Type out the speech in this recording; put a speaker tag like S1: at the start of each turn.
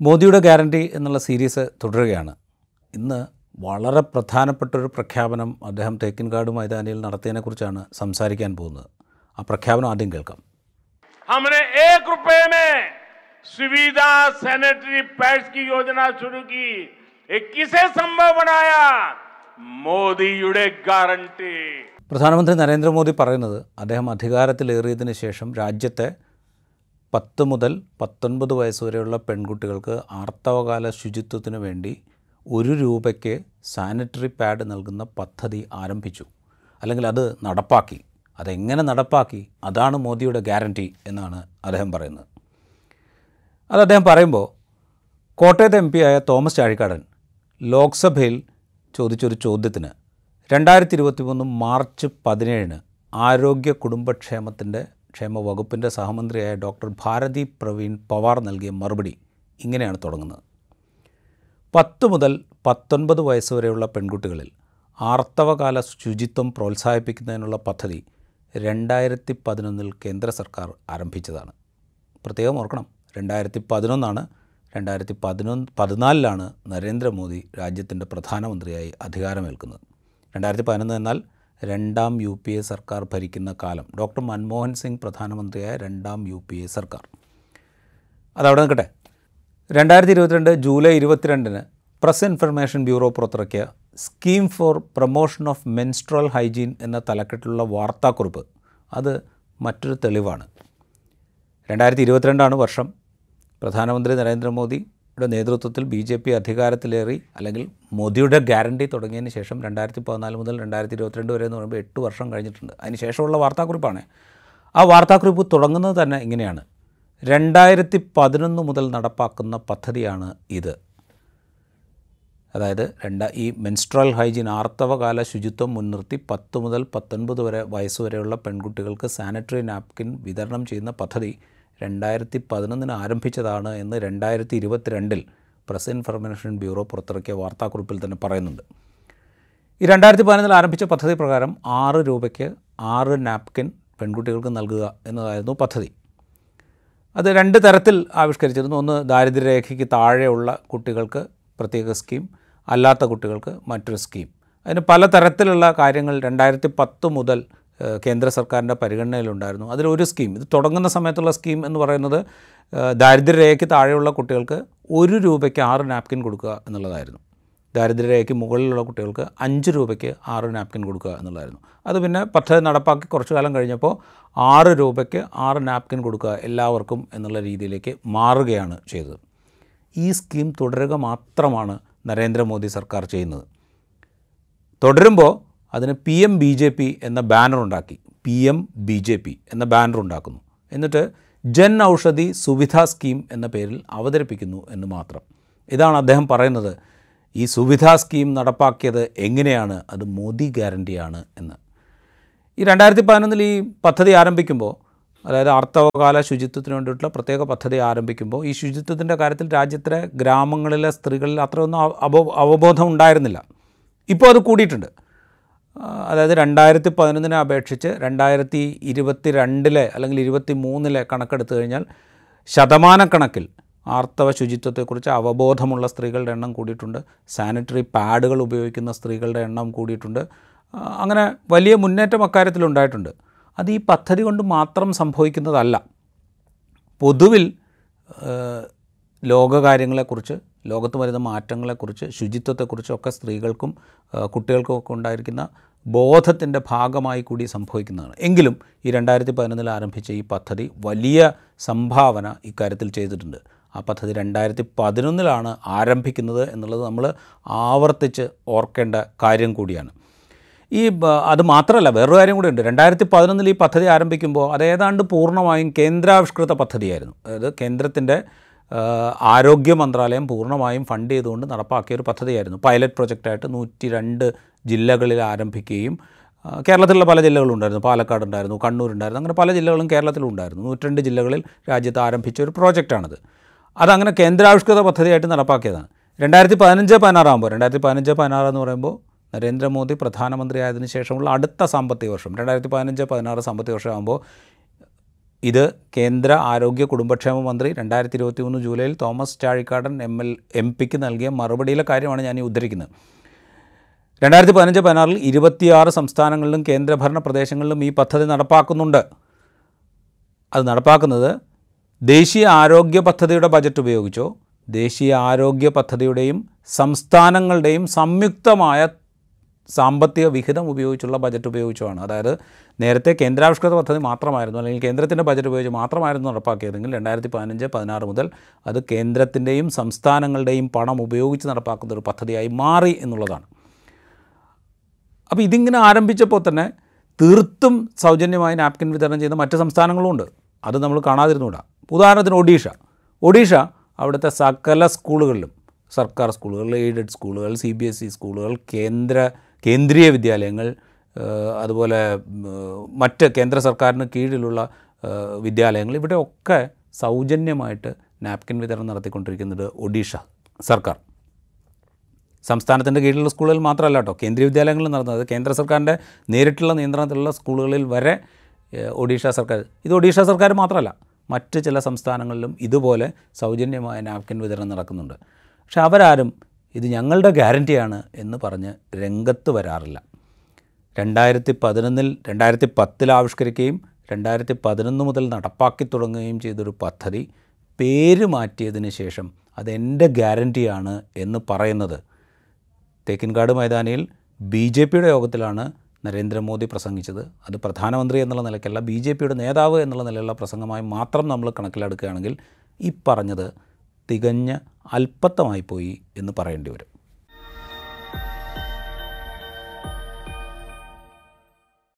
S1: മോദിയുടെ ഗ്യാരണ്ടി എന്നുള്ള സീരീസ് തുടരുകയാണ് ഇന്ന് വളരെ പ്രധാനപ്പെട്ട ഒരു പ്രഖ്യാപനം അദ്ദേഹം തേക്കിൻകാട് മൈതാനിയിൽ നടത്തിയതിനെക്കുറിച്ചാണ് സംസാരിക്കാൻ പോകുന്നത് ആ പ്രഖ്യാപനം ആദ്യം കേൾക്കാം
S2: हमने एक रुपए में सुविधा सैनिटरी पैड्स की योजना शुरू की ये किसे संभव बनाया മോദിയുടെ ഗ്യാരണ്ടി
S1: പ്രധാനമന്ത്രി നരേന്ദ്രമോദി പറയുന്നത് അദ്ദേഹം അധികാരത്തിലേറിയതിന് ശേഷം രാജ്യത്തെ പത്ത് മുതൽ പത്തൊൻപത് വയസ്സ് വരെയുള്ള പെൺകുട്ടികൾക്ക് ആർത്തവകാല ശുചിത്വത്തിന് വേണ്ടി ഒരു രൂപയ്ക്ക് സാനിറ്ററി പാഡ് നൽകുന്ന പദ്ധതി ആരംഭിച്ചു. അല്ലെങ്കിൽ അത് നടപ്പാക്കി. അതെങ്ങനെ നടപ്പാക്കി? അതാണ് മോദിയുടെ ഗ്യാരണ്ടി എന്നാണ് അദ്ദേഹം പറയുന്നത്. അത് അദ്ദേഹം പറയുമ്പോൾ കോട്ടയത്തെ എം ആയ തോമസ് ചാഴിക്കാടൻ ലോക്സഭയിൽ ചോദിച്ചൊരു ചോദ്യത്തിന് രണ്ടായിരത്തി ഇരുപത്തി മൂന്ന് മാർച്ച് പതിനേഴിന് ആരോഗ്യ കുടുംബക്ഷേമത്തിന്റെ ക്ഷേമ വകുപ്പിന്റെ സഹമന്ത്രിയായ ഡോക്ടർ ഭാരതി പ്രവീൺ പവാർ നൽകിയ മറുപടി ഇങ്ങനെയാണ് തുടങ്ങുന്നത്. പത്ത് മുതൽ പത്തൊൻപത് വയസ്സുവരെയുള്ള പെൺകുട്ടികളിൽ ആർത്തവകാല ശുചിത്വം പ്രോത്സാഹിപ്പിക്കുന്നതിനുള്ള പദ്ധതി രണ്ടായിരത്തി പതിനൊന്നിൽ കേന്ദ്ര സർക്കാർ ആരംഭിച്ചതാണ്. പ്രത്യേകം ഓർക്കണം രണ്ടായിരത്തി പതിനൊന്നാണ് രണ്ടായിരത്തി പതിനൊന്ന് പതിനാലിലാണ് നരേന്ദ്രമോദി രാജ്യത്തിന്റെ പ്രധാനമന്ത്രിയായി അധികാരമേൽക്കുന്നത്. രണ്ടായിരത്തി പതിനൊന്ന് എന്നാൽ രണ്ടാം യു പി എ സർക്കാർ ഭരിക്കുന്ന കാലം. ഡോക്ടർ മൻമോഹൻ സിംഗ് പ്രധാനമന്ത്രിയായ രണ്ടാം യു പി എ സർക്കാർ. അതവിടെ നിൽക്കട്ടെ. രണ്ടായിരത്തി ഇരുപത്തിരണ്ട് ജൂലൈ ഇരുപത്തിരണ്ടിന് പ്രസ് ഇൻഫർമേഷൻ ബ്യൂറോ പുറത്തിറക്കിയ scheme for promotion of menstrual hygiene എന്ന തലക്കെട്ടിലുള്ള വാർത്താക്കുറിപ്പ്. അത് മറ്റൊരു തെളിവാണ്. രണ്ടായിരത്തി ഇരുപത്തിരണ്ടാണ് വർഷം. പ്രധാനമന്ത്രി നരേന്ദ്രമോദിയുടെ നേതൃത്വത്തിൽ ബി ജെ പി അധികാരത്തിലേറി അല്ലെങ്കിൽ മോദിയുടെ ഗ്യാരണ്ടി തുടങ്ങിയതിന് ശേഷം രണ്ടായിരത്തി പതിനാല് മുതൽ രണ്ടായിരത്തി ഇരുപത്തിരണ്ട് വരെ എന്ന് പറയുമ്പോൾ എട്ട് വർഷം കഴിഞ്ഞിട്ടുണ്ട്. അതിന് ശേഷമുള്ള വാർത്താക്കുറിപ്പാണ്. ആ വാർത്താക്കുറിപ്പ് തുടങ്ങുന്നത് തന്നെ ഇങ്ങനെയാണ്. രണ്ടായിരത്തി പതിനൊന്ന് മുതൽ നടപ്പാക്കുന്ന പദ്ധതിയാണ് ഇത്. അതായത് രണ്ടാ ഈ മെൻസ്ട്രൽ ഹൈജീൻ ആർത്തവകാല ശുചിത്വം മുൻനിർത്തി പത്ത് മുതൽ പത്തൊൻപത് വരെ വയസ്സുവരെയുള്ള പെൺകുട്ടികൾക്ക് സാനിറ്ററി നാപ്കിൻ വിതരണം ചെയ്യുന്ന പദ്ധതി രണ്ടായിരത്തി പതിനൊന്നിന് ആരംഭിച്ചതാണ് എന്ന് രണ്ടായിരത്തി ഇരുപത്തിരണ്ടിൽ പ്രസ് ഇൻഫർമേഷൻ ബ്യൂറോ പുറത്തിറക്കിയ വാർത്താക്കുറിപ്പിൽ തന്നെ പറയുന്നുണ്ട്. ഈ രണ്ടായിരത്തി പതിനൊന്നിൽ ആരംഭിച്ച പദ്ധതി പ്രകാരം ആറ് രൂപയ്ക്ക് ആറ് നാപ്കിൻ പെൺകുട്ടികൾക്ക് നൽകുക എന്നതായിരുന്നു പദ്ധതി. അത് രണ്ട് തരത്തിൽ ആവിഷ്കരിച്ചിരുന്നു. ഒന്ന് ദാരിദ്ര്യരേഖയ്ക്ക് താഴെയുള്ള കുട്ടികൾക്ക് പ്രത്യേക സ്കീം അല്ലാത്ത കുട്ടികൾക്ക് മറ്റൊരു സ്കീം. അതിന് പല തരത്തിലുള്ള കാര്യങ്ങൾ രണ്ടായിരത്തി പത്ത് മുതൽ കേന്ദ്ര സർക്കാരിന്റെ പരിഗണനയിലുണ്ടായിരുന്നു. അതിലൊരു സ്കീം ഇത് തുടങ്ങുന്ന സമയത്തുള്ള സ്കീം എന്ന് പറയുന്നത് ദാരിദ്ര്യരേഖയ്ക്ക് താഴെയുള്ള കുട്ടികൾക്ക് ഒരു രൂപയ്ക്ക് ആറ് നാപ്കിൻ കൊടുക്കുക എന്നുള്ളതായിരുന്നു. ദാരിദ്ര്യരേഖയ്ക്ക് മുകളിലുള്ള കുട്ടികൾക്ക് അഞ്ച് രൂപയ്ക്ക് ആറ് നാപ്കിൻ കൊടുക്കുക എന്നുള്ളതായിരുന്നു. അത് പിന്നെ പദ്ധതി നടപ്പാക്കി കുറച്ചു കാലം കഴിഞ്ഞപ്പോൾ ആറ് രൂപയ്ക്ക് ആറ് നാപ്കിൻ കൊടുക്കുക എല്ലാവർക്കും എന്നുള്ള രീതിയിലേക്ക് മാറുകയാണ് ചെയ്തത്. ഈ സ്കീം തുടരുക മാത്രമാണ് നരേന്ദ്രമോദി സർക്കാർ ചെയ്യുന്നത്. തുടരുമ്പോൾ അതിന് P M B J P എന്ന ബാനർ ഉണ്ടാക്കി P M B J P എന്ന ബാനർ ഉണ്ടാക്കുന്നു എന്നിട്ട് ജൻ ഔഷധി സുവിധ സ്കീം എന്ന പേരിൽ അവതരിപ്പിക്കുന്നു എന്ന് മാത്രം. ഇതാണ് അദ്ദേഹം പറയുന്നത്. ഈ സുവിധ സ്കീം നടപ്പാക്കിയത് എങ്ങനെയാണ്? അത് മോദി ഗ്യാരണ്ടിയാണ് എന്ന്. ഈ രണ്ടായിരത്തി പതിനൊന്നിൽ ഈ പദ്ധതി ആരംഭിക്കുമ്പോൾ അതായത് ആർത്തവകാല ശുചിത്വത്തിന് വേണ്ടിയിട്ടുള്ള പ്രത്യേക പദ്ധതി ആരംഭിക്കുമ്പോൾ ഈ ശുചിത്വത്തിന്റെ കാര്യത്തിൽ രാജ്യത്തിലെ ഗ്രാമങ്ങളിലെ സ്ത്രീകളിൽ അത്രയൊന്നും അവ- അവ അവബോധം ഉണ്ടായിരുന്നില്ല. ഇപ്പോൾ അത് കൂടിയിട്ടുണ്ട്. അതായത് രണ്ടായിരത്തി പതിനൊന്നിനെ അപേക്ഷിച്ച് രണ്ടായിരത്തി ഇരുപത്തി രണ്ടിലെ അല്ലെങ്കിൽ ഇരുപത്തി മൂന്നിലെ കണക്കെടുത്തു കഴിഞ്ഞാൽ ശതമാനക്കണക്കിൽ ആർത്തവ ശുചിത്വത്തെക്കുറിച്ച് അവബോധമുള്ള സ്ത്രീകളുടെ എണ്ണം കൂടിയിട്ടുണ്ട്. സാനിറ്ററി പാഡുകൾ ഉപയോഗിക്കുന്ന സ്ത്രീകളുടെ എണ്ണം കൂടിയിട്ടുണ്ട്. അങ്ങനെ വലിയ മുന്നേറ്റം അക്കാര്യത്തിലുണ്ടായിട്ടുണ്ട് അത് ഈ പദ്ധതി കൊണ്ട് മാത്രം സംഭവിക്കുന്നതല്ല. പൊതുവിൽ ലോകകാര്യങ്ങളെക്കുറിച്ച് ലോകത്ത് വരുന്ന മാറ്റങ്ങളെക്കുറിച്ച് ശുചിത്വത്തെക്കുറിച്ചും ഒക്കെ സ്ത്രീകൾക്കും കുട്ടികൾക്കും ഒക്കെ ഉണ്ടായിരിക്കുന്ന ബോധത്തിന്റെ ഭാഗമായി കൂടി സംഭവിക്കുന്നതാണ്. എങ്കിലും ഈ രണ്ടായിരത്തി പതിനൊന്നിൽ ആരംഭിച്ച ഈ പദ്ധതി വലിയ സംഭാവന ഇക്കാര്യത്തിൽ ചെയ്തിട്ടുണ്ട്. ആ പദ്ധതി രണ്ടായിരത്തി പതിനൊന്നിലാണ് ആരംഭിക്കുന്നത് എന്നുള്ളത് നമ്മൾ ആവർത്തിച്ച് ഓർക്കേണ്ട കാര്യം കൂടിയാണ്. ഈ അത് മാത്രമല്ല വേറൊരു കാര്യം കൂടി ഉണ്ട്. രണ്ടായിരത്തി പതിനൊന്നിൽ ഈ പദ്ധതി ആരംഭിക്കുമ്പോൾ അത് ഏതാണ്ട് പൂർണമായും കേന്ദ്രാവിഷ്കൃത പദ്ധതിയായിരുന്നു. അതായത് കേന്ദ്രത്തിന്റെ ആരോഗ്യ മന്ത്രാലയം പൂർണമായും ഫണ്ട് ചെയ്തുകൊണ്ട് നടപ്പാക്കിയ ഒരു പദ്ധതിയായിരുന്നു. പൈലറ്റ് പ്രൊജക്റ്റായിട്ട് നൂറ്റി രണ്ട് ജില്ലകളിൽ ആരംഭിക്കുകയും കേരളത്തിലുള്ള പല ജില്ലകളും ഉണ്ടായിരുന്നു. പാലക്കാട് ഉണ്ടായിരുന്നു കണ്ണൂർ ഉണ്ടായിരുന്നു അങ്ങനെ പല ജില്ലകളും കേരളത്തിലും ഉണ്ടായിരുന്നു. നൂറ്റിരണ്ട് ജില്ലകളിൽ രാജ്യത്ത് ആരംഭിച്ച ഒരു പ്രോജക്റ്റാണത്. അതങ്ങനെ കേന്ദ്രാവിഷ്കൃത പദ്ധതിയായിട്ട് നടപ്പാക്കിയതാണ്. രണ്ടായിരത്തി പതിനഞ്ച് പതിനാറാകുമ്പോൾ രണ്ടായിരത്തി പതിനഞ്ച് പതിനാറ് എന്ന് പറയുമ്പോൾ നരേന്ദ്രമോദി പ്രധാനമന്ത്രിയായതിനു ശേഷമുള്ള അടുത്ത സാമ്പത്തിക വർഷം രണ്ടായിരത്തി പതിനഞ്ച് പതിനാറ് സാമ്പത്തിക വർഷമാകുമ്പോൾ ഇത് കേന്ദ്ര ആരോഗ്യ കുടുംബക്ഷേമ മന്ത്രി രണ്ടായിരത്തി ഇരുപത്തി മൂന്ന് ജൂലൈയിൽ Thomas Chazhikadan M L M പിക്ക് നൽകിയ മറുപടിയിലെ കാര്യമാണ് ഞാൻ ഈ ഉദ്ധരിക്കുന്നത്. രണ്ടായിരത്തി പതിനഞ്ച് പതിനാറിൽ ഇരുപത്തിയാറ് സംസ്ഥാനങ്ങളിലും കേന്ദ്രഭരണ പ്രദേശങ്ങളിലും ഈ പദ്ധതി നടപ്പാക്കുന്നുണ്ട്. അത് നടപ്പാക്കുന്നത് ദേശീയ ആരോഗ്യ പദ്ധതിയുടെ ബജറ്റ് ഉപയോഗിച്ചോ ദേശീയ ആരോഗ്യ പദ്ധതിയുടെയും സംസ്ഥാനങ്ങളുടെയും സംയുക്തമായ സാമ്പത്തിക വിഹിതം ഉപയോഗിച്ചുള്ള ബജറ്റ് ഉപയോഗിച്ചുമാണ്. അതായത് നേരത്തെ കേന്ദ്രാവിഷ്കൃത പദ്ധതി മാത്രമായിരുന്നു അല്ലെങ്കിൽ കേന്ദ്രത്തിന്റെ ബജറ്റ് ഉപയോഗിച്ച് മാത്രമായിരുന്നു നടപ്പാക്കിയതെങ്കിൽ രണ്ടായിരത്തി പതിനഞ്ച് പതിനാറ് മുതൽ അത് കേന്ദ്രത്തിന്റെയും സംസ്ഥാനങ്ങളുടെയും പണം ഉപയോഗിച്ച് നടപ്പാക്കുന്ന ഒരു പദ്ധതിയായി മാറി എന്നുള്ളതാണ്. അപ്പോൾ ഇതിങ്ങനെ ആരംഭിച്ചപ്പോൾ തന്നെ തീർത്തും സൗജന്യമായി നാപ്കിൻ വിതരണം ചെയ്യുന്ന മറ്റ് സംസ്ഥാനങ്ങളുമുണ്ട് അത് നമ്മൾ കാണാതിരുന്നുകൂടാ ഉദാഹരണത്തിന് ഒഡീഷ. ഒഡീഷ അവിടുത്തെ സകല സ്കൂളുകളിലും സർക്കാർ സ്കൂളുകൾ എയ്ഡഡ് സ്കൂളുകൾ സി ബി എസ് ഇ സ്കൂളുകൾ കേന്ദ്ര കേന്ദ്രീയ വിദ്യാലയങ്ങൾ അതുപോലെ മറ്റ് കേന്ദ്ര സർക്കാരിന് കീഴിലുള്ള വിദ്യാലയങ്ങൾ ഇവിടെ ഒക്കെ സൗജന്യമായിട്ട് നാപ്കിൻ വിതരണം നടത്തിക്കൊണ്ടിരിക്കുന്നത് ഒഡീഷ സർക്കാർ. സംസ്ഥാനത്തിന്റെ കീഴിലുള്ള സ്കൂളുകളിൽ മാത്രമല്ല കേട്ടോ കേന്ദ്രീയ വിദ്യാലയങ്ങളിൽ നടന്നത്. കേന്ദ്ര സർക്കാരിന്റെ നേരിട്ടുള്ള നിയന്ത്രണത്തിലുള്ള സ്കൂളുകളിൽ വരെ ഒഡീഷ സർക്കാർ ഇത് ഒഡീഷ സർക്കാർ മാത്രമല്ല മറ്റ് ചില സംസ്ഥാനങ്ങളിലും ഇതുപോലെ സൗജന്യമായ നാപ്കിൻ വിതരണം നടക്കുന്നുണ്ട്. പക്ഷെ അവരാരും ഇത് ഞങ്ങളുടെ ഗ്യാരന്റിയാണ് എന്ന് പറഞ്ഞ് രംഗത്ത് വരാറില്ല. രണ്ടായിരത്തി പതിനൊന്നിൽ രണ്ടായിരത്തി പത്തിൽ ആവിഷ്കരിക്കുകയും രണ്ടായിരത്തി പതിനൊന്ന് മുതൽ നടപ്പാക്കി തുടങ്ങുകയും ചെയ്തൊരു പദ്ധതി പേര് മാറ്റിയതിന് ശേഷം അതെന്റെ ഗ്യാരന്റിയാണ് എന്ന് പറയുന്നത്. തേക്കിൻകാട് മൈതാനിയിൽ ബി ജെ പിയുടെ യോഗത്തിലാണ് നരേന്ദ്രമോദി പ്രസംഗിച്ചത്. അത് പ്രധാനമന്ത്രി എന്നുള്ള നിലയ്ക്കല്ല ബി ജെ പിയുടെ നേതാവ് എന്നുള്ള നിലയിലുള്ള പ്രസംഗമായി മാത്രം നമ്മൾ കണക്കിലെടുക്കുകയാണെങ്കിൽ ഈ പറഞ്ഞത് തികഞ്ഞ അല്പത്തമായിപ്പോയി എന്ന് പറയേണ്ടി വരും.